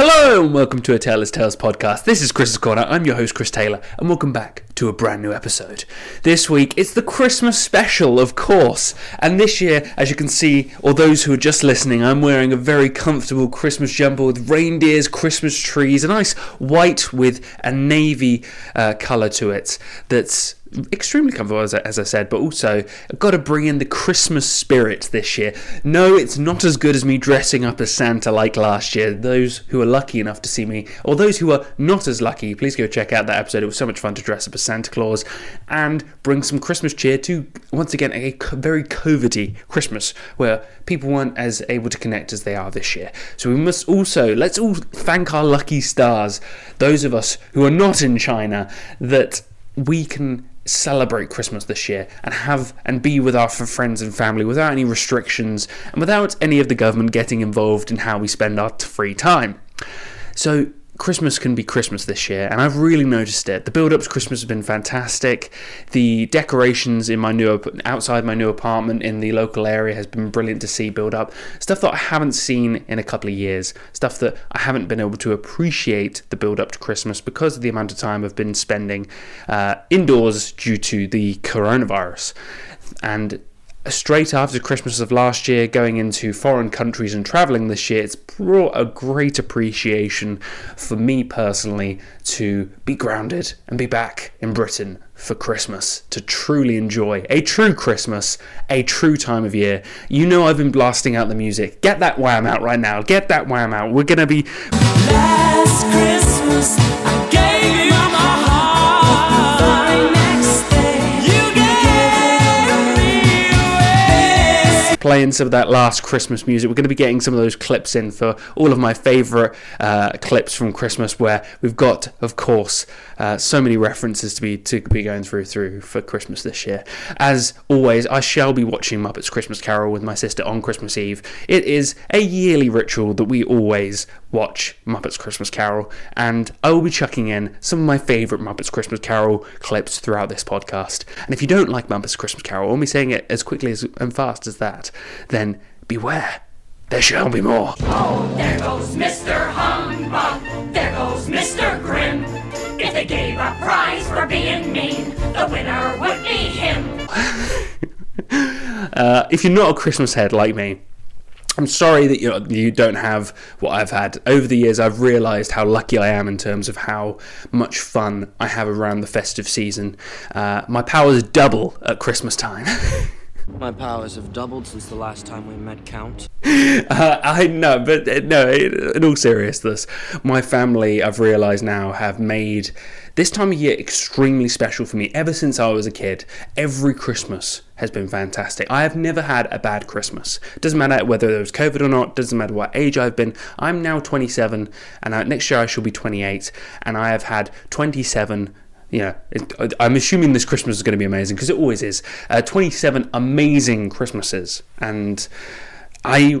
Hello and welcome to a Taylor's Tales podcast. This is Chris's Corner. I'm your host, Chris Taylor, and welcome back to a brand new episode. This week, it's the Christmas special, of course. And this year, as you can see, or those who are just listening, I'm wearing a very comfortable Christmas jumper with reindeers, Christmas trees, a nice white with a navy uh, colour to it that's extremely comfortable as I, as I said but also I've got to bring in the Christmas spirit this year. No it's not as good as me dressing up as Santa like last year. Those who are lucky enough to see me or those who are not as lucky please go check out that episode. It was so much fun to dress up as Santa Claus and bring some Christmas cheer to once again a very COVIDy Christmas where people weren't as able to connect as they are this year. So we must also let's all thank our lucky stars those of us who are not in China that we can celebrate Christmas this year and have and be with our friends and family without any restrictions and without any of the government getting involved in how we spend our free time. So Christmas can be Christmas this year, and I've really noticed it. The build up to Christmas has been fantastic. The decorations in my new outside my new apartment in the local area has been brilliant to see build up. Stuff that I haven't seen in a couple of years. Stuff that I haven't been able to appreciate the build up to Christmas because of the amount of time I've been spending uh, indoors due to the coronavirus. And Uh, straight after Christmas of last year, going into foreign countries and traveling this year, it's brought a great appreciation for me personally to be grounded and be back in Britain for Christmas to truly enjoy a true Christmas, a true time of year. You know, I've been blasting out the music. Get that wham out right now. Get that wham out. We're going to be. Last Christmas. Playing some of that last Christmas music. We're going to be getting some of those clips in for all of my favourite uh, clips from Christmas, where we've got, of course, uh, so many references to be to be going through through for Christmas this year. As always, I shall be watching Muppets Christmas Carol with my sister on Christmas Eve. It is a yearly ritual that we always watch Muppets Christmas Carol, and I will be chucking in some of my favourite Muppets Christmas Carol clips throughout this podcast. And if you don't like Muppets Christmas Carol, I'll be saying it as quickly as, and fast as that, then beware. There shall be more. Oh, there goes Mr. Humbug. There goes Mr. Grim. If they gave a prize for being mean, the winner would be him. uh, if you're not a Christmas head like me, I'm sorry that you you don't have what I've had. Over the years, I've realised how lucky I am in terms of how much fun I have around the festive season. Uh, my powers double at Christmas time. My powers have doubled since the last time we met, Count. Uh, I know, but uh, no, in all seriousness, my family, I've realised now, have made this time of year extremely special for me. Ever since I was a kid, every Christmas has been fantastic. I have never had a bad Christmas. Doesn't matter whether there was COVID or not, doesn't matter what age I've been. I'm now 27, and next year I shall be 28, and I have had 27 you know, it, I'm assuming this Christmas is going to be amazing because it always is. Uh, 27 amazing Christmases. And I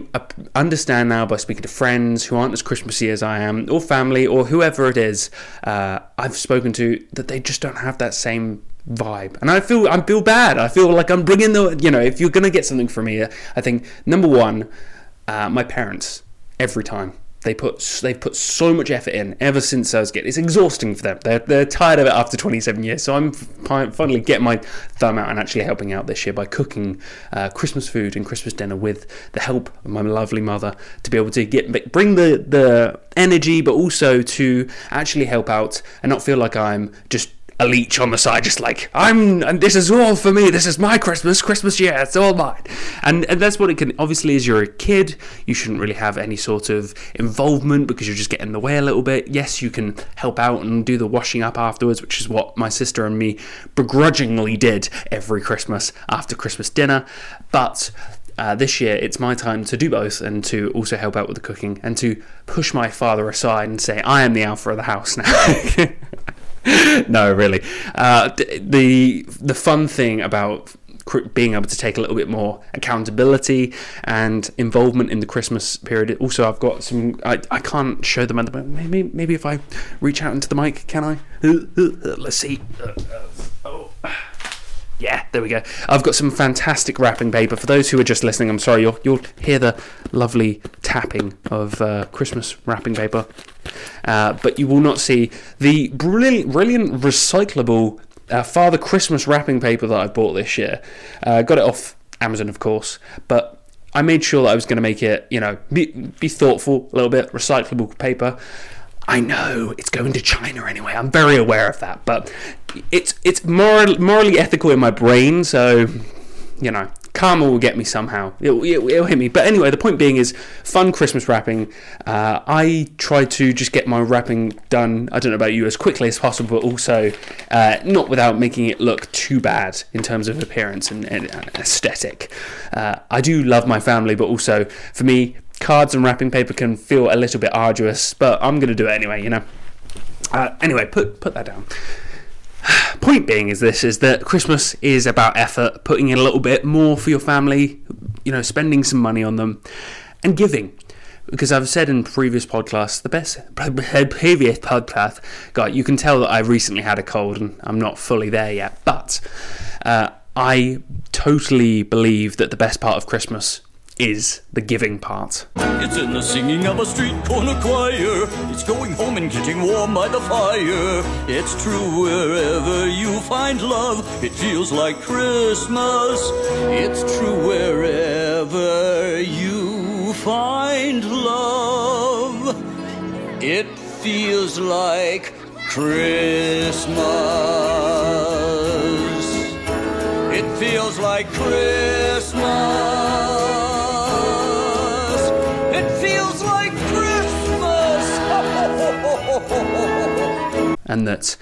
understand now by speaking to friends who aren't as Christmassy as I am, or family, or whoever it is uh, I've spoken to, that they just don't have that same vibe. And I feel I feel bad. I feel like I'm bringing the, you know, if you're to get something from me, I think number one, uh, my parents every time they put they've put so much effort in ever since I was getting. It's exhausting for them. They're they're tired of it after 27 years. So I'm finally getting my thumb out and actually helping out this year by cooking uh, Christmas food and Christmas dinner with the help of my lovely mother to be able to get bring the the energy, but also to actually help out and not feel like I'm just a leech on the side, just like I'm, and this is all for me. This is my Christmas, Christmas year. It's all mine, and and that's what it can. Obviously, as you're a kid, you shouldn't really have any sort of involvement because you're just getting in the way a little bit. Yes, you can help out and do the washing up afterwards, which is what my sister and me begrudgingly did every Christmas after Christmas dinner, but. Uh, this year, it's my time to do both and to also help out with the cooking and to push my father aside and say, I am the alpha of the house now. no, really. Uh, the the fun thing about being able to take a little bit more accountability and involvement in the Christmas period. Also, I've got some. I, I can't show them at the moment. Maybe maybe if I reach out into the mic, can I? Let's see. Oh. Yeah, there we go. I've got some fantastic wrapping paper. For those who are just listening, I'm sorry, you'll, you'll hear the lovely tapping of uh, Christmas wrapping paper. Uh, but you will not see the brilliant, brilliant recyclable uh, Father Christmas wrapping paper that I bought this year. Uh, got it off Amazon, of course, but I made sure that I was going to make it, you know, be, be thoughtful a little bit, recyclable paper. I know it's going to China anyway. I'm very aware of that, but it's it's moral, morally ethical in my brain, so you know, karma will get me somehow. It'll, it'll, hit me. But anyway, the point being is fun Christmas wrapping. Uh, I try to just get my wrapping done, I don't know about you, as quickly as possible, but also uh, not without making it look too bad in terms of appearance and, and aesthetic. Uh, I do love my family, but also for me, cards and wrapping paper can feel a little bit arduous, but I'm going to do it anyway, you know. Uh, anyway, put put that down point being is this is that Christmas is about effort, putting in a little bit more for your family, you know, spending some money on them and giving. Because I've said in previous podcasts, the best previous podcast, God, you can tell that I recently had a cold and I'm not fully there yet. But uh, I totally believe that the best part of Christmas is the giving part. It's in the singing of a street corner choir. It's going home and getting warm by the fire. It's true wherever you find love, it feels like Christmas. It's true wherever you find love, it feels like Christmas. It feels like Christmas. and that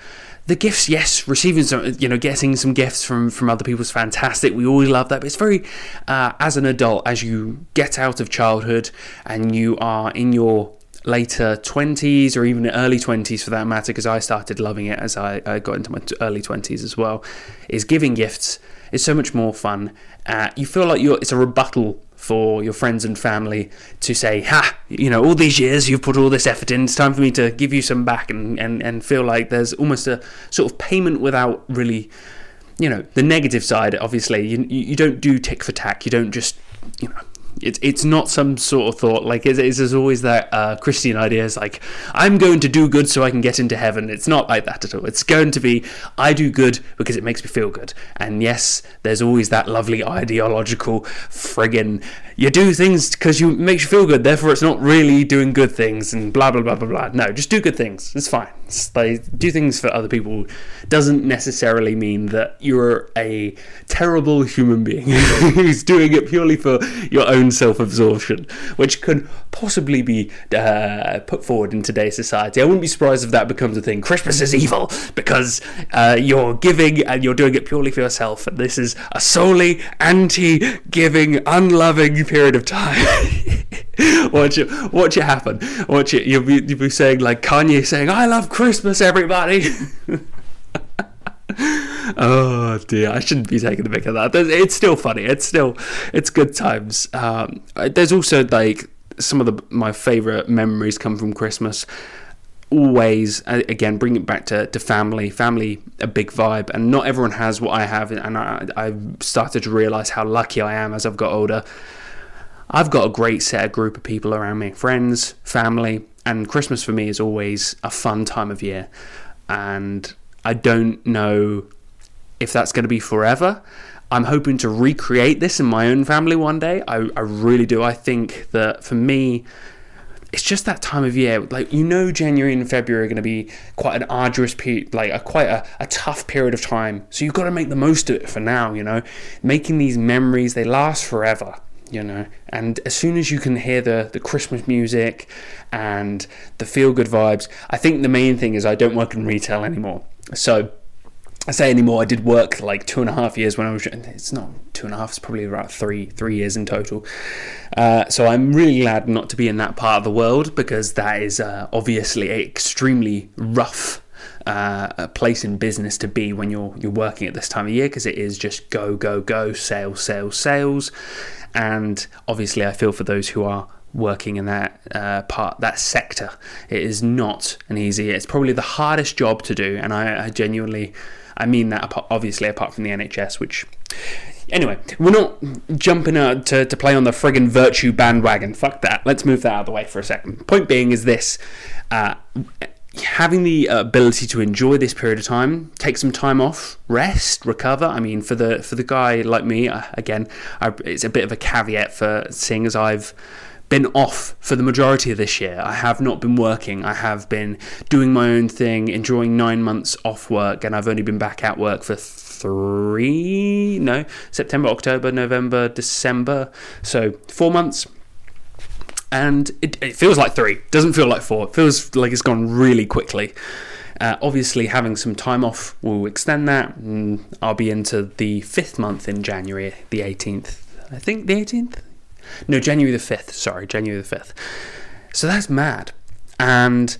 the gifts, yes, receiving some, you know, getting some gifts from from other people is fantastic. We always love that, but it's very, uh, as an adult, as you get out of childhood and you are in your later 20s or even early 20s for that matter because i started loving it as I, I, got into my early 20s as well is giving gifts is so much more fun. Uh, you feel like you're it's a rebuttal for your friends and family to say, ha, you know, all these years you've put all this effort in, it's time for me to give you some back and, and, and feel like there's almost a sort of payment without really, you know, the negative side, obviously. You, you don't do tick for tack, you don't just, you know, it's it's not some sort of thought like it's, it's, there's always that uh, Christian idea is like I'm going to do good so I can get into heaven. It's not like that at all. It's going to be I do good because it makes me feel good. And yes, there's always that lovely ideological friggin' you do things because you makes you feel good. Therefore, it's not really doing good things and blah blah blah blah blah. No, just do good things. It's fine. It's like do things for other people doesn't necessarily mean that you're a terrible human being who's doing it purely for your own self-absorption, which could possibly be uh, put forward in today's society. I wouldn't be surprised if that becomes a thing. Christmas is evil because uh, you're giving and you're doing it purely for yourself, and this is a solely anti-giving, unloving period of time. watch it, watch it happen. Watch it. You'll be, you'll be saying like Kanye saying, "I love Christmas, everybody." oh dear, I shouldn't be taking the mick of that. It's still funny. It's still, it's good times. Um, there's also like some of the my favorite memories come from Christmas always again bring it back to, to family family a big vibe and not everyone has what i have and I, i've started to realize how lucky i am as i've got older I've got a great set of group of people around me friends, family, and Christmas for me is always a fun time of year. And I don't know if that's going to be forever. I'm hoping to recreate this in my own family one day. I, I really do. I think that for me, it's just that time of year. Like you know, January and February are going to be quite an arduous period, like a quite a, a tough period of time. So you've got to make the most of it for now. You know, making these memories they last forever you know and as soon as you can hear the the christmas music and the feel good vibes i think the main thing is i don't work in retail anymore so I say anymore. I did work like two and a half years when I was. It's not two and a half. It's probably about three three years in total. Uh, so I'm really glad not to be in that part of the world because that is uh, obviously an extremely rough uh, place in business to be when you're you're working at this time of year because it is just go go go sales sales sales and obviously I feel for those who are working in that uh, part that sector it is not an easy it's probably the hardest job to do and I, I genuinely I mean that obviously apart from the NHS which Anyway, we're not jumping out to, to play on the friggin' virtue bandwagon. Fuck that. Let's move that out of the way for a second. Point being is this. Uh, having the ability to enjoy this period of time, take some time off, rest, recover. I mean, for the for the guy like me, uh, again, I, it's a bit of a caveat for seeing as I've been off for the majority of this year. I have not been working. I have been doing my own thing, enjoying nine months off work, and I've only been back at work for three, no, September, October, November, December. So four months. And it, it feels like three. Doesn't feel like four. It feels like it's gone really quickly. Uh, obviously, having some time off will extend that. I'll be into the fifth month in January, the 18th. I think the 18th? No, January the 5th. Sorry, January the 5th. So that's mad. And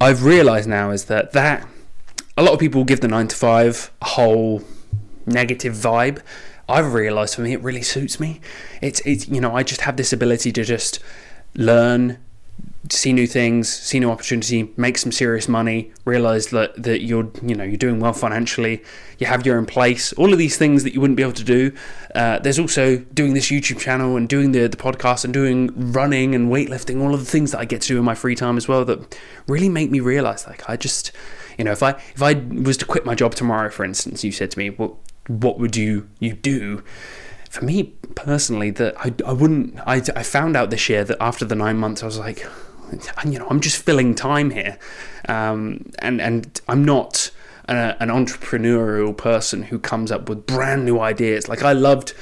I've realised now is that that a lot of people give the 9 to 5 a whole negative vibe. I've realised for me it really suits me. It's it's you know I just have this ability to just learn, see new things, see new opportunity, make some serious money, realize that, that you're you know you're doing well financially, you have your own place, all of these things that you wouldn't be able to do. Uh, there's also doing this YouTube channel and doing the the podcast and doing running and weightlifting, all of the things that I get to do in my free time as well that really make me realize like I just you know if I if I was to quit my job tomorrow, for instance, you said to me, well, what would you you do? For me personally, that I, I wouldn't. I, I found out this year that after the nine months, I was like, you know, I'm just filling time here, um, and and I'm not an, an, entrepreneurial person who comes up with brand new ideas. Like I loved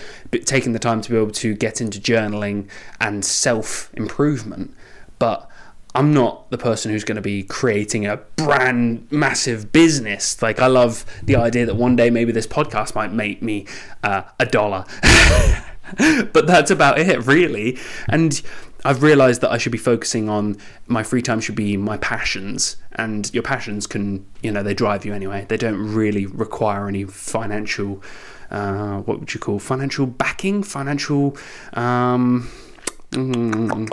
taking the time to be able to get into journaling and self improvement, but I'm not the person who's going to be creating a brand massive business. Like I love the idea that one day maybe this podcast might make me uh, a dollar. but that's about it, really. And I've realized that I should be focusing on my free time should be my passions, and your passions can, you know, they drive you anyway. They don't really require any financial, uh, what would you call financial backing, financial. Um, mm,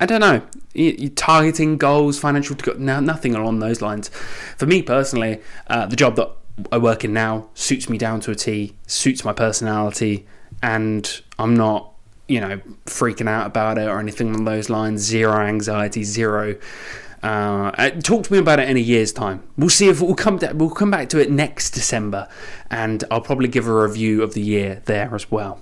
I don't know. You, targeting goals, financial, no, nothing along those lines. For me personally, uh, the job that I work in now suits me down to a T, suits my personality, and I'm not you know, freaking out about it or anything along those lines. Zero anxiety, zero. Uh, uh, talk to me about it in a year's time. We'll see if we'll come to, we'll come back to it next December, and I'll probably give a review of the year there as well.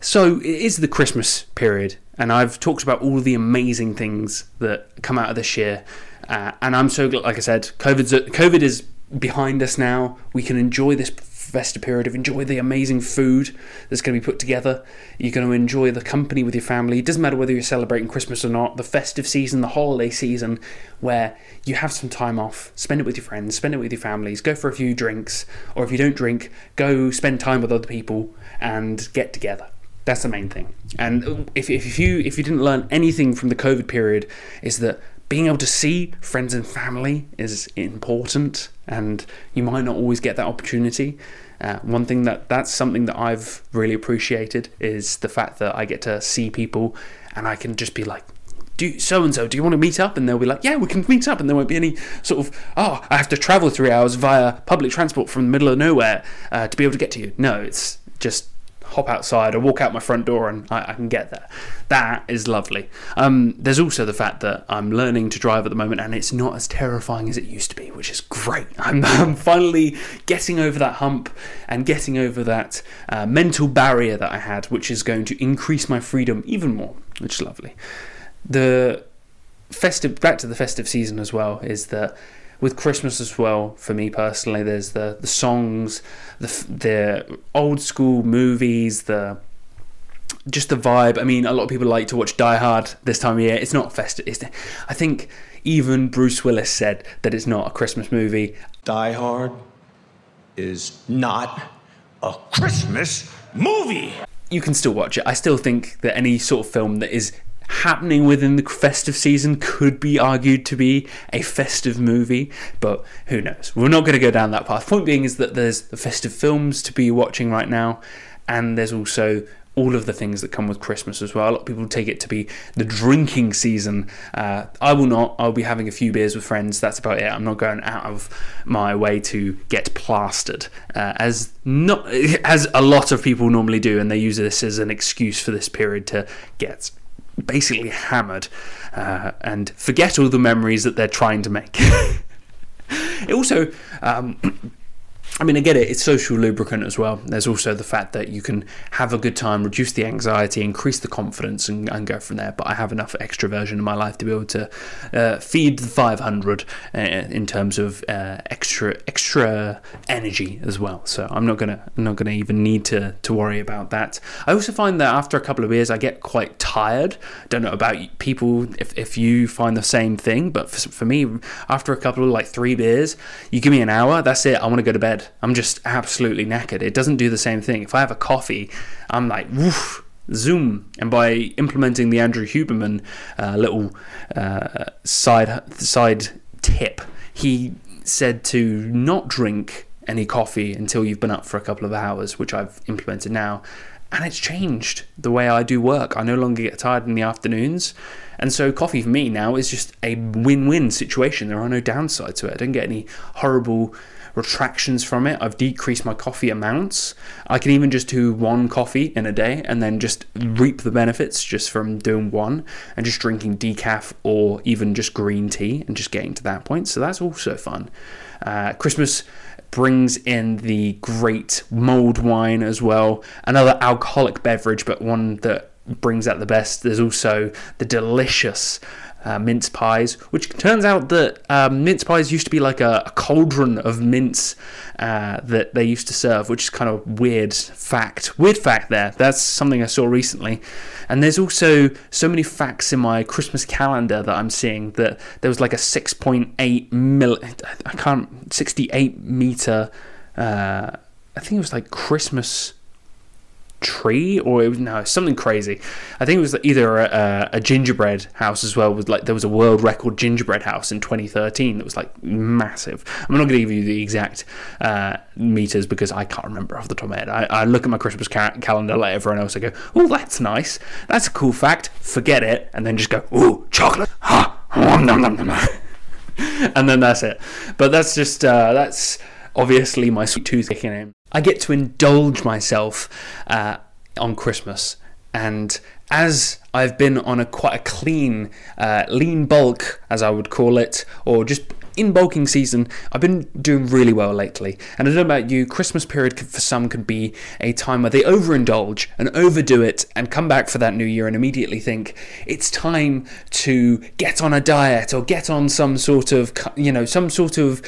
So it is the Christmas period, and I've talked about all the amazing things that come out of this year. Uh, and I'm so glad, like I said, COVID's, COVID is behind us now. We can enjoy this festive period of enjoy the amazing food that's going to be put together. You're going to enjoy the company with your family. It doesn't matter whether you're celebrating Christmas or not, the festive season, the holiday season, where you have some time off, spend it with your friends, spend it with your families, go for a few drinks, or if you don't drink, go spend time with other people and get together. That's the main thing. And um, if, if you if you didn't learn anything from the COVID period, is that being able to see friends and family is important, and you might not always get that opportunity. Uh, one thing that that's something that I've really appreciated is the fact that I get to see people and I can just be like, do so and so, do you want to meet up? And they'll be like, yeah, we can meet up. And there won't be any sort of, oh, I have to travel three hours via public transport from the middle of nowhere uh, to be able to get to you. No, it's just hop outside or walk out my front door and I, I can get there. That is lovely. Um, there's also the fact that I'm learning to drive at the moment and it's not as terrifying as it used to be, which is great. I'm, I'm finally getting over that hump and getting over that uh, mental barrier that I had, which is going to increase my freedom even more, which is lovely. The festive, back to the festive season as well, is that with Christmas as well, for me personally, there's the the songs, the the old school movies, the just the vibe. I mean, a lot of people like to watch Die Hard this time of year. It's not festive. It's, I think even Bruce Willis said that it's not a Christmas movie. Die Hard is not a Christmas movie. You can still watch it. I still think that any sort of film that is happening within the festive season could be argued to be a festive movie, but who knows? We're not going to go down that path. Point being is that there's the festive films to be watching right now, and there's also all of the things that come with Christmas as well. A lot of people take it to be the drinking season. Uh, I will not. I'll be having a few beers with friends. That's about it. I'm not going out of my way to get plastered, uh, as not as a lot of people normally do, and they use this as an excuse for this period to get basically hammered uh, and forget all the memories that they're trying to make. it also. Um, I mean, I get it, it's social lubricant as well. There's also the fact that you can have a good time, reduce the anxiety, increase the confidence, and, and go from there. But I have enough extroversion in my life to be able to uh, feed the 500 uh, in terms of uh, extra extra energy as well. So I'm not gonna I'm not gonna even need to to worry about that. I also find that after a couple of beers, I get quite tired. Don't know about people if if you find the same thing, but for, for me, after a couple of like three beers, you give me an hour, that's it. I want to go to bed. I'm just absolutely knackered. It doesn't do the same thing. If I have a coffee, I'm like, woof, zoom. And by implementing the Andrew Huberman uh, little uh, side side tip, he said to not drink any coffee until you've been up for a couple of hours, which I've implemented now. And it's changed the way I do work. I no longer get tired in the afternoons. And so, coffee for me now is just a win win situation. There are no downsides to it. I don't get any horrible retractions from it. I've decreased my coffee amounts. I can even just do one coffee in a day and then just reap the benefits just from doing one and just drinking decaf or even just green tea and just getting to that point. So that's also fun. Uh, Christmas brings in the great mulled wine as well, another alcoholic beverage, but one that brings out the best. There's also the delicious uh, mince pies, which turns out that um, mince pies used to be like a, a cauldron of mince uh, that they used to serve, which is kind of weird fact. Weird fact there. That's something I saw recently. And there's also so many facts in my Christmas calendar that I'm seeing that there was like a 6.8 mil, I can't, 68 meter. Uh, I think it was like Christmas tree or it was no something crazy. I think it was either a, a, gingerbread house as well with like there was a world record gingerbread house in 2013 that was like massive. I'm not going to give you the exact uh, meters because i can't remember off the top of my head. I, I look at my christmas ca- calendar like everyone else i go oh that's nice. That's a cool fact. Forget it and then just go oh chocolate. Ha! And then that's it. But that's just uh, that's obviously my sweet tooth kicking in I get to indulge myself uh, on Christmas. And as I've been on a quite a clean, uh, lean bulk, as I would call it, or just in bulking season, I've been doing really well lately. And I don't know about you, Christmas period for some can be a time where they overindulge and overdo it and come back for that new year and immediately think it's time to get on a diet or get on some sort of, you know, some sort of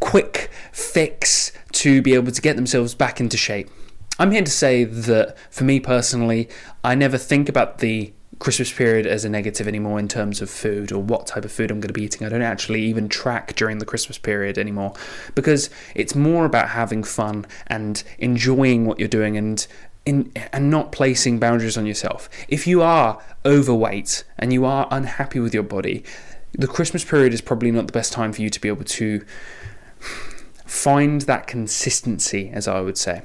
quick fix to be able to get themselves back into shape. I'm here to say that for me personally, I never think about the Christmas period as a negative anymore in terms of food or what type of food I'm going to be eating. I don't actually even track during the Christmas period anymore because it's more about having fun and enjoying what you're doing and in, and not placing boundaries on yourself. If you are overweight and you are unhappy with your body, the Christmas period is probably not the best time for you to be able to find that consistency, as I would say.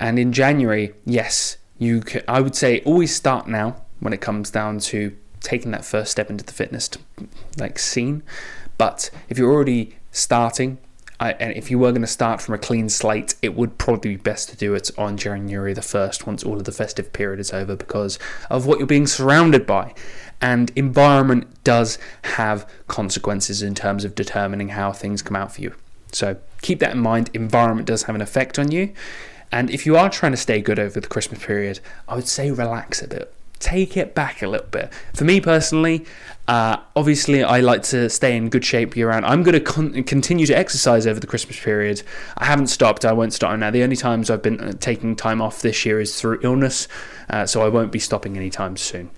And in January, yes, you. Can, I would say always start now when it comes down to taking that first step into the fitness like scene. But if you're already starting, I, and if you were going to start from a clean slate, it would probably be best to do it on January the 1st once all of the festive period is over because of what you're being surrounded by. And environment does have consequences in terms of determining how things come out for you. So keep that in mind. Environment does have an effect on you. And if you are trying to stay good over the Christmas period, I would say relax a bit. Take it back a little bit. For me personally, uh, obviously, I like to stay in good shape year round. I'm going to con- continue to exercise over the Christmas period. I haven't stopped. I won't stop now. The only times I've been uh, taking time off this year is through illness, uh, so I won't be stopping anytime soon.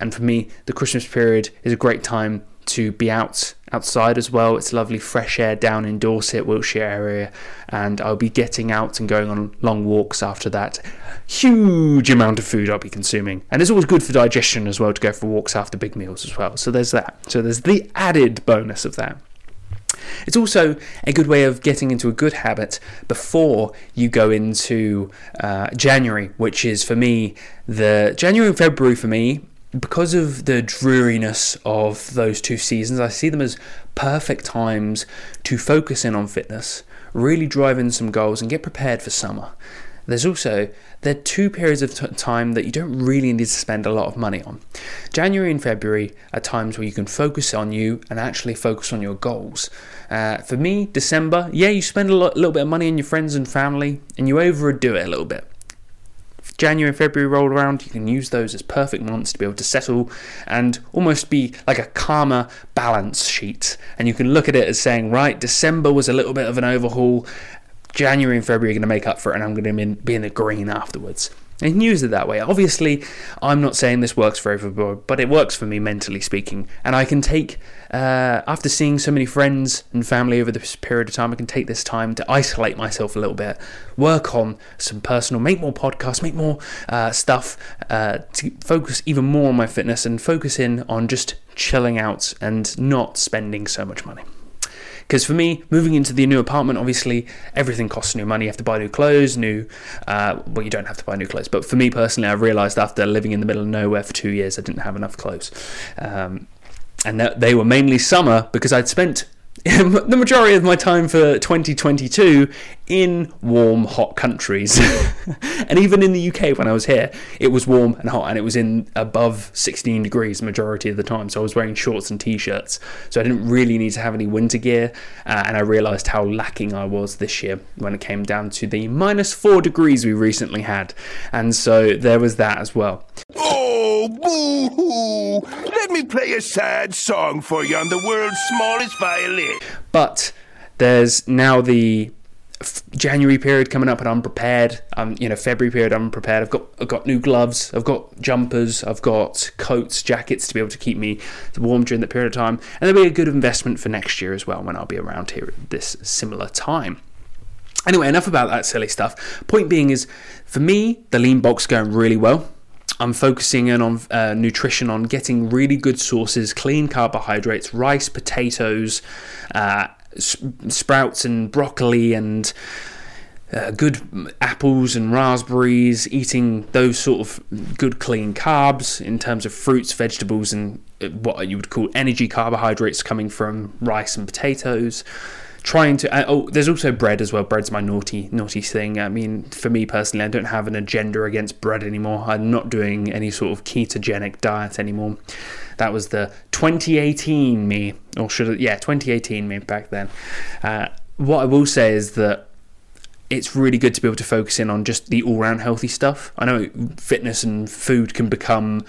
And for me, the Christmas period is a great time to be out outside as well. It's lovely fresh air down in Dorset, Wiltshire area, and I'll be getting out and going on long walks after that. Huge amount of food I'll be consuming, and it's always good for digestion as well to go for walks after big meals as well. So there's that. So there's the added bonus of that. It's also a good way of getting into a good habit before you go into uh, January, which is for me the January and February for me because of the dreariness of those two seasons, I see them as perfect times to focus in on fitness, really drive in some goals, and get prepared for summer. There's also there are two periods of t- time that you don't really need to spend a lot of money on. January and February are times where you can focus on you and actually focus on your goals. Uh, for me, December, yeah, you spend a little bit of money on your friends and family, and you overdo it a little bit. January and February roll around, you can use those as perfect months to be able to settle and almost be like a calmer balance sheet. And you can look at it as saying, right, December was a little bit of an overhaul. January and February are going to make up for it, and I'm going to be in the green afterwards. And use it that way. Obviously, I'm not saying this works for everybody, but it works for me mentally speaking. And I can take, uh, after seeing so many friends and family over this period of time, I can take this time to isolate myself a little bit, work on some personal, make more podcasts, make more uh, stuff, uh, to focus even more on my fitness and focus in on just chilling out and not spending so much money. Because for me, moving into the new apartment, obviously everything costs new money. You have to buy new clothes, new. Uh, well, you don't have to buy new clothes, but for me personally, I realised after living in the middle of nowhere for two years, I didn't have enough clothes, um, and that they were mainly summer because I'd spent the majority of my time for 2022 in warm, hot countries. and even in the UK when I was here, it was warm and hot and it was in above 16 degrees majority of the time. So I was wearing shorts and t shirts. So I didn't really need to have any winter gear. Uh, and I realised how lacking I was this year when it came down to the minus four degrees we recently had. And so there was that as well. Oh, boo hoo! Let me play a sad song for you on the world's smallest violin. But there's now the January period coming up, and I'm prepared. Um, you know, February period, I'm prepared. I've got I've got new gloves, I've got jumpers, I've got coats, jackets to be able to keep me warm during that period of time, and there'll be a good investment for next year as well when I'll be around here at this similar time. Anyway, enough about that silly stuff. Point being is, for me, the lean bulk's going really well. I'm focusing in on uh, nutrition, on getting really good sources, clean carbohydrates, rice, potatoes, uh, sprouts, and broccoli, and uh, good apples and raspberries, eating those sort of good clean carbs in terms of fruits, vegetables, and uh, what you would call energy carbohydrates coming from rice and potatoes. Trying to uh, oh there's also bread as well. Bread's my naughty naughty thing. I mean for me personally i don't have an agenda against bread anymore. I'm not doing any sort of ketogenic diet anymore that was the 2018 me or should it yeah 2018 me back then uh, what i will say is that it's really good to be able to focus in on just the all-round healthy stuff i know fitness and food can become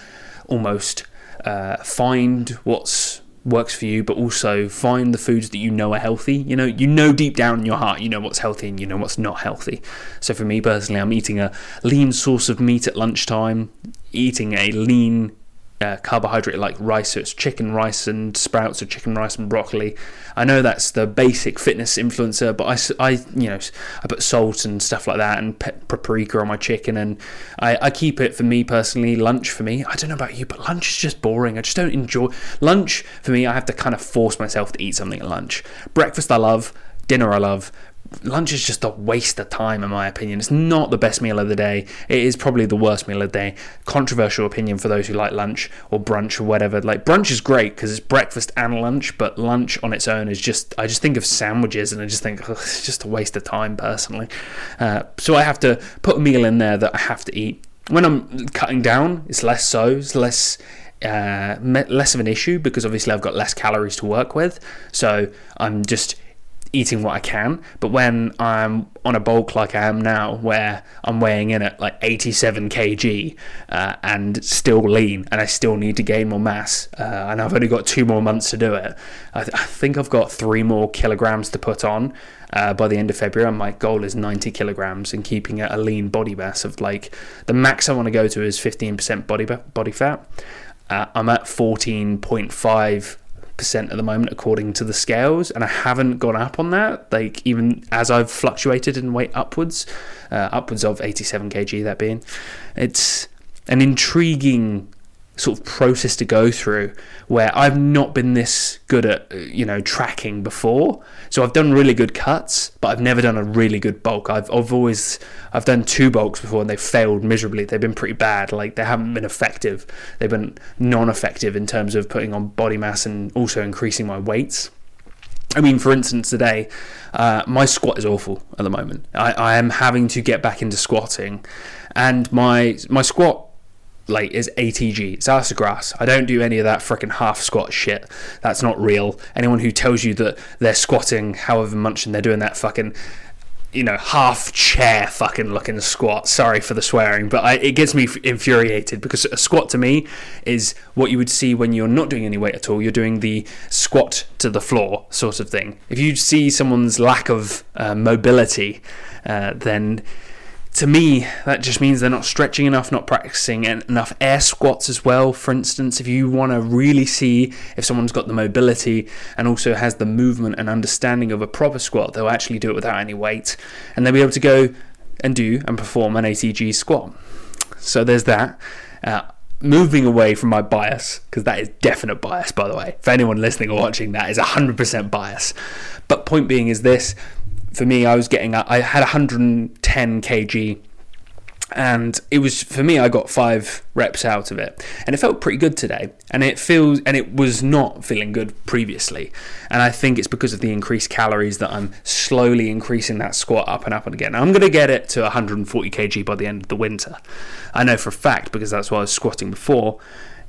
almost uh, find what's works for you, but also find the foods that you know are healthy. You know, you know deep down in your heart, you know what's healthy and you know what's not healthy. So for me personally, I'm eating a lean source of meat at lunchtime, eating a lean uh, carbohydrate like rice, so it's chicken rice and sprouts or chicken rice and broccoli. I know that's the basic fitness influencer, but I, I you know, I put salt and stuff like that and pe- paprika on my chicken, and I, I keep it for me personally. Lunch for me, I don't know about you, but lunch is just boring. I just don't enjoy lunch. For me, I have to kind of force myself to eat something at lunch. Breakfast I love, dinner I love, lunch is just a waste of time in my opinion. It's not the best meal of the day. It is probably the worst meal of the day. Controversial opinion for those who like lunch or brunch or whatever. Like brunch is great because it's breakfast and lunch but lunch on its own is just i just think of sandwiches and i just think it's just a waste of time personally. Uh, so i have to put a meal in there that i have to eat. When i'm cutting down it's less so. It's less uh, less of an issue because obviously I've got less calories to work with. So I'm just eating what I can. But when I'm on a bulk like I am now, where I'm weighing in at like 87 kg uh, and still lean, and I still need to gain more mass, uh, and I've only got two more months to do it, I, th- I think I've got three more kilograms to put on. Uh, by the end of February, and my goal is 90 kilograms and keeping it a lean body mass of like the max I want to go to is 15% body body fat. Uh, I'm at 14.5 percent at the moment according to the scales, and I haven't gone up on that. Like even as I've fluctuated in weight upwards, uh, upwards of 87 kg. That being, it's an intriguing sort of process to go through where I've not been this good at, uh, you know, tracking before. So I've done really good cuts, but I've never done a really good bulk. I've, I've always, I've done two bulks before and they've failed miserably. They've been pretty bad. Like they haven't been effective. They've been non-effective in terms of putting on body mass and also increasing my weights. I mean, for instance, today, uh, my squat is awful at the moment. I, I am having to get back into squatting, and my my squat like is ATG. It's ass grass. I don't do any of that freaking half squat shit. That's not real. Anyone who tells you that they're squatting however much and they're doing that fucking you know, half chair fucking looking squat. Sorry for the swearing, but I, it gets me infuriated because a squat to me is what you would see when you're not doing any weight at all. You're doing the squat to the floor sort of thing. If you see someone's lack of uh, mobility, uh, then to me, that just means they're not stretching enough, not practicing enough air squats as well. For instance, if you want to really see if someone's got the mobility and also has the movement and understanding of a proper squat, they'll actually do it without any weight and they'll be able to go and do and perform an ATG squat. So there's that. Uh, moving away from my bias, because that is definite bias, by the way. For anyone listening or watching, that is 100% bias. But point being is this for me, I was getting, I had 110 kg, and it was for me. I got five reps out of it, and it felt pretty good today. And it feels, and it was not feeling good previously. And I think it's because of the increased calories that I'm slowly increasing that squat up and up and again. I'm going to get it to 140 kg by the end of the winter. I know for a fact because that's what I was squatting before.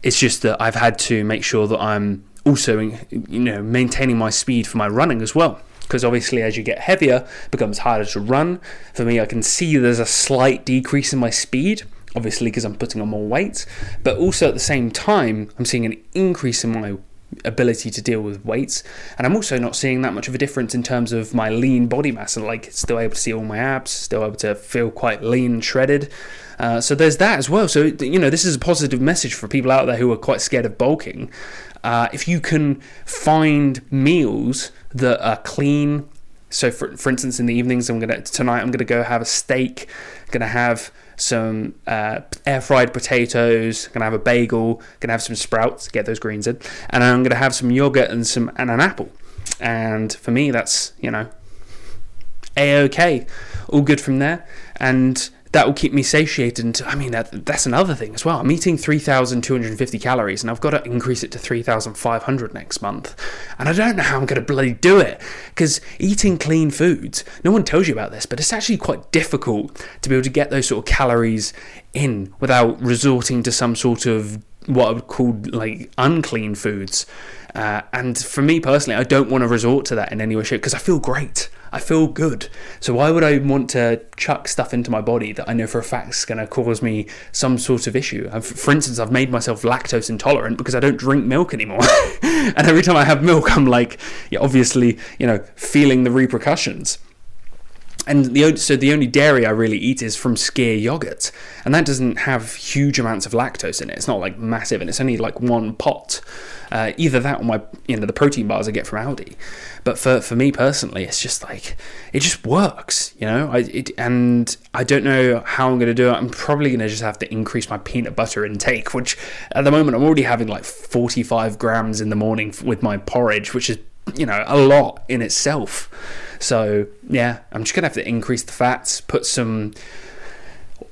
It's just that I've had to make sure that I'm also, you know, maintaining my speed for my running as well because obviously as you get heavier it becomes harder to run. For me i can see there's a slight decrease in my speed obviously because i'm putting on more weight. But also at the same time i'm seeing an increase in my ability to deal with weights. And i'm also not seeing that much of a difference in terms of my lean body mass. And like still able to see all my abs still able to feel quite lean and shredded. Uh, so there's that as well. So you know this is a positive message for people out there who are quite scared of bulking. Uh, if you can find meals that are clean. So, for, for instance, in the evenings, I'm gonna tonight I'm gonna go have a steak. gonna have some uh, air fried potatoes. Gonna have a bagel. Gonna have some sprouts. Get those greens in, and I'm gonna have some yogurt and some and an apple. And for me, that's you know, a okay, all good from there. And that will keep me satiated. And I mean, that, that's another thing as well. I'm eating 3,250 calories and I've got to increase it to 3,500 next month. And I don't know how I'm going to bloody do it because eating clean foods, no one tells you about this, but it's actually quite difficult to be able to get those sort of calories in without resorting to some sort of what I would call like unclean foods. Uh, and for me personally, I don't want to resort to that in any way, shape because I feel great. I feel good. So why would I want to chuck stuff into my body that I know for a fact is going to cause me some sort of issue? I've, for instance, I've made myself lactose intolerant because I don't drink milk anymore. and every time I have milk, I'm like, yeah, obviously, you know, feeling the repercussions and the so the only dairy I really eat is from Skyr yogurt, and that doesn't have huge amounts of lactose in it. It's not like massive, and it's only like one pot. Uh, either that or my you know the protein bars I get from Aldi. But for for me personally, it's just like it just works, you know. I it, and I don't know how I'm going to do it. I'm probably going to just have to increase my peanut butter intake, which at the moment I'm already having like 45 grams in the morning with my porridge, which is you know a lot in itself. So yeah, I'm just gonna have to increase the fats, put some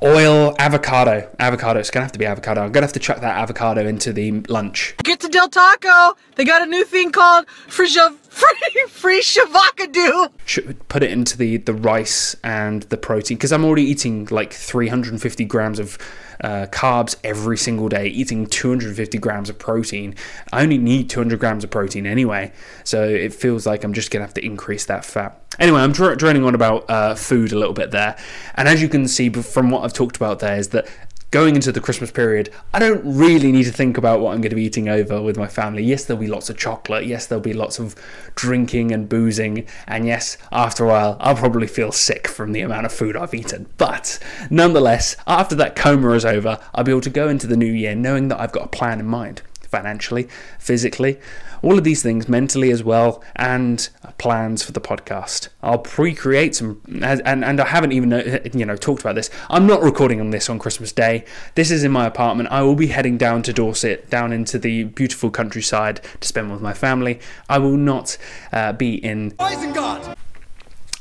oil, avocado. Avocado. It's gonna have to be avocado. I'm gonna have to chuck that avocado into the lunch. Get to Del Taco. They got a new thing called Frisha Free Free Shavakadu. Should put it into the the rice and the protein because I'm already eating like 350 grams of uh, carbs every single day, eating 250 grams of protein. I only need 200 grams of protein anyway, so it feels like I'm just gonna have to increase that fat. Anyway, I'm dr- droning on about uh, food a little bit there, and as you can see from what I've talked about there, is that going into the Christmas period, I don't really need to think about what I'm going to be eating over with my family. Yes, there'll be lots of chocolate. Yes, there'll be lots of drinking and boozing. And yes, after a while, I'll probably feel sick from the amount of food I've eaten. But nonetheless, after that coma is over, I'll be able to go into the new year knowing that I've got a plan in mind financially, physically, all of these things mentally as well, and plans for the podcast. I'll pre-create some, and and I haven't even uh, you know talked about this. I'm not recording on this on Christmas Day. This is in my apartment. I will be heading down to Dorset, down into the beautiful countryside to spend with my family. I will not uh, be in.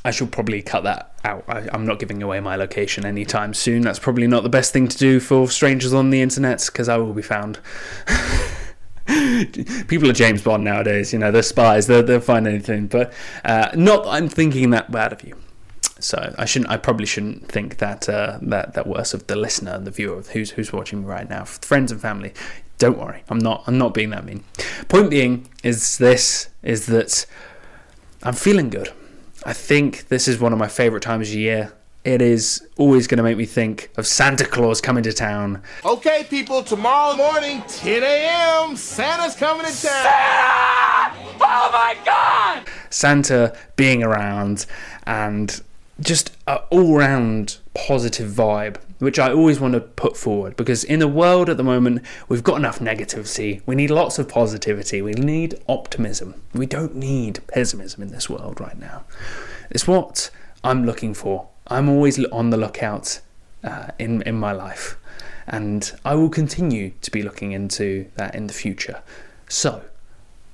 I should probably cut that out. I, I'm not giving away my location anytime soon. That's probably not the best thing to do for strangers on the internet because I will be found. People are James Bond nowadays, you know, they're spies, they'll, they'll find anything. But uh, not I'm thinking that bad of you. So I shouldn't. I probably shouldn't think that uh, that that worse of the listener, and the viewer, who's who's watching me right now, friends and family. Don't worry, I'm not. I'm not being that mean. Point being is this: is that I'm feeling good. I think this is one of my favourite times of year. It is always going to make me think of Santa Claus coming to town. Okay, people, tomorrow morning, 10 a.m., Santa's coming to town. Santa Oh my God! Santa being around and just an all round positive vibe, which I always want to put forward because in the world at the moment, we've got enough negativity. We need lots of positivity. We need optimism. We don't need pessimism in this world right now. It's what I'm looking for. I'm always on the lookout uh, in, in my life, and I will continue to be looking into that in the future. So,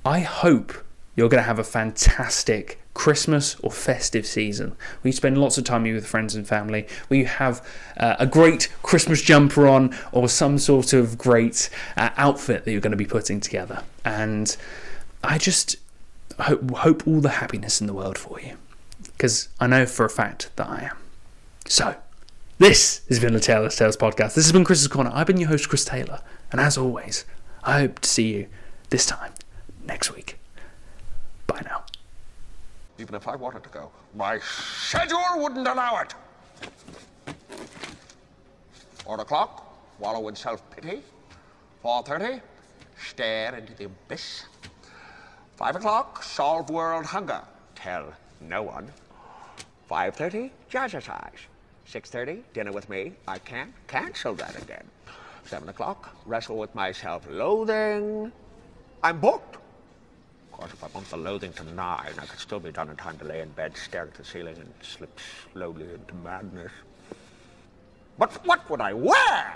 I hope you're going to have a fantastic Christmas or festive season We spend lots of time with friends and family, We have uh, a great Christmas jumper on or some sort of great uh, outfit that you're going to be putting together. And I just hope, hope all the happiness in the world for you because I know for a fact that I am. So, this has been the Taylor's Tales podcast. This has been Chris's Corner. I've been your host, Chris Taylor. And as always, I hope to see you this time next week. Bye now. Even if I wanted to go, my schedule wouldn't allow it. Four o'clock, wallow in self-pity. Four thirty, stare into the abyss. Five o'clock, solve world hunger. Tell no one. Five thirty, jazzercise. Six thirty, dinner with me. I can't cancel that again. Seven o'clock, wrestle with my self-loathing. I'm booked. Of course, if I want the loathing to nine, I could still be done in time to lay in bed, stare at the ceiling, and slip slowly into madness. But what would I wear?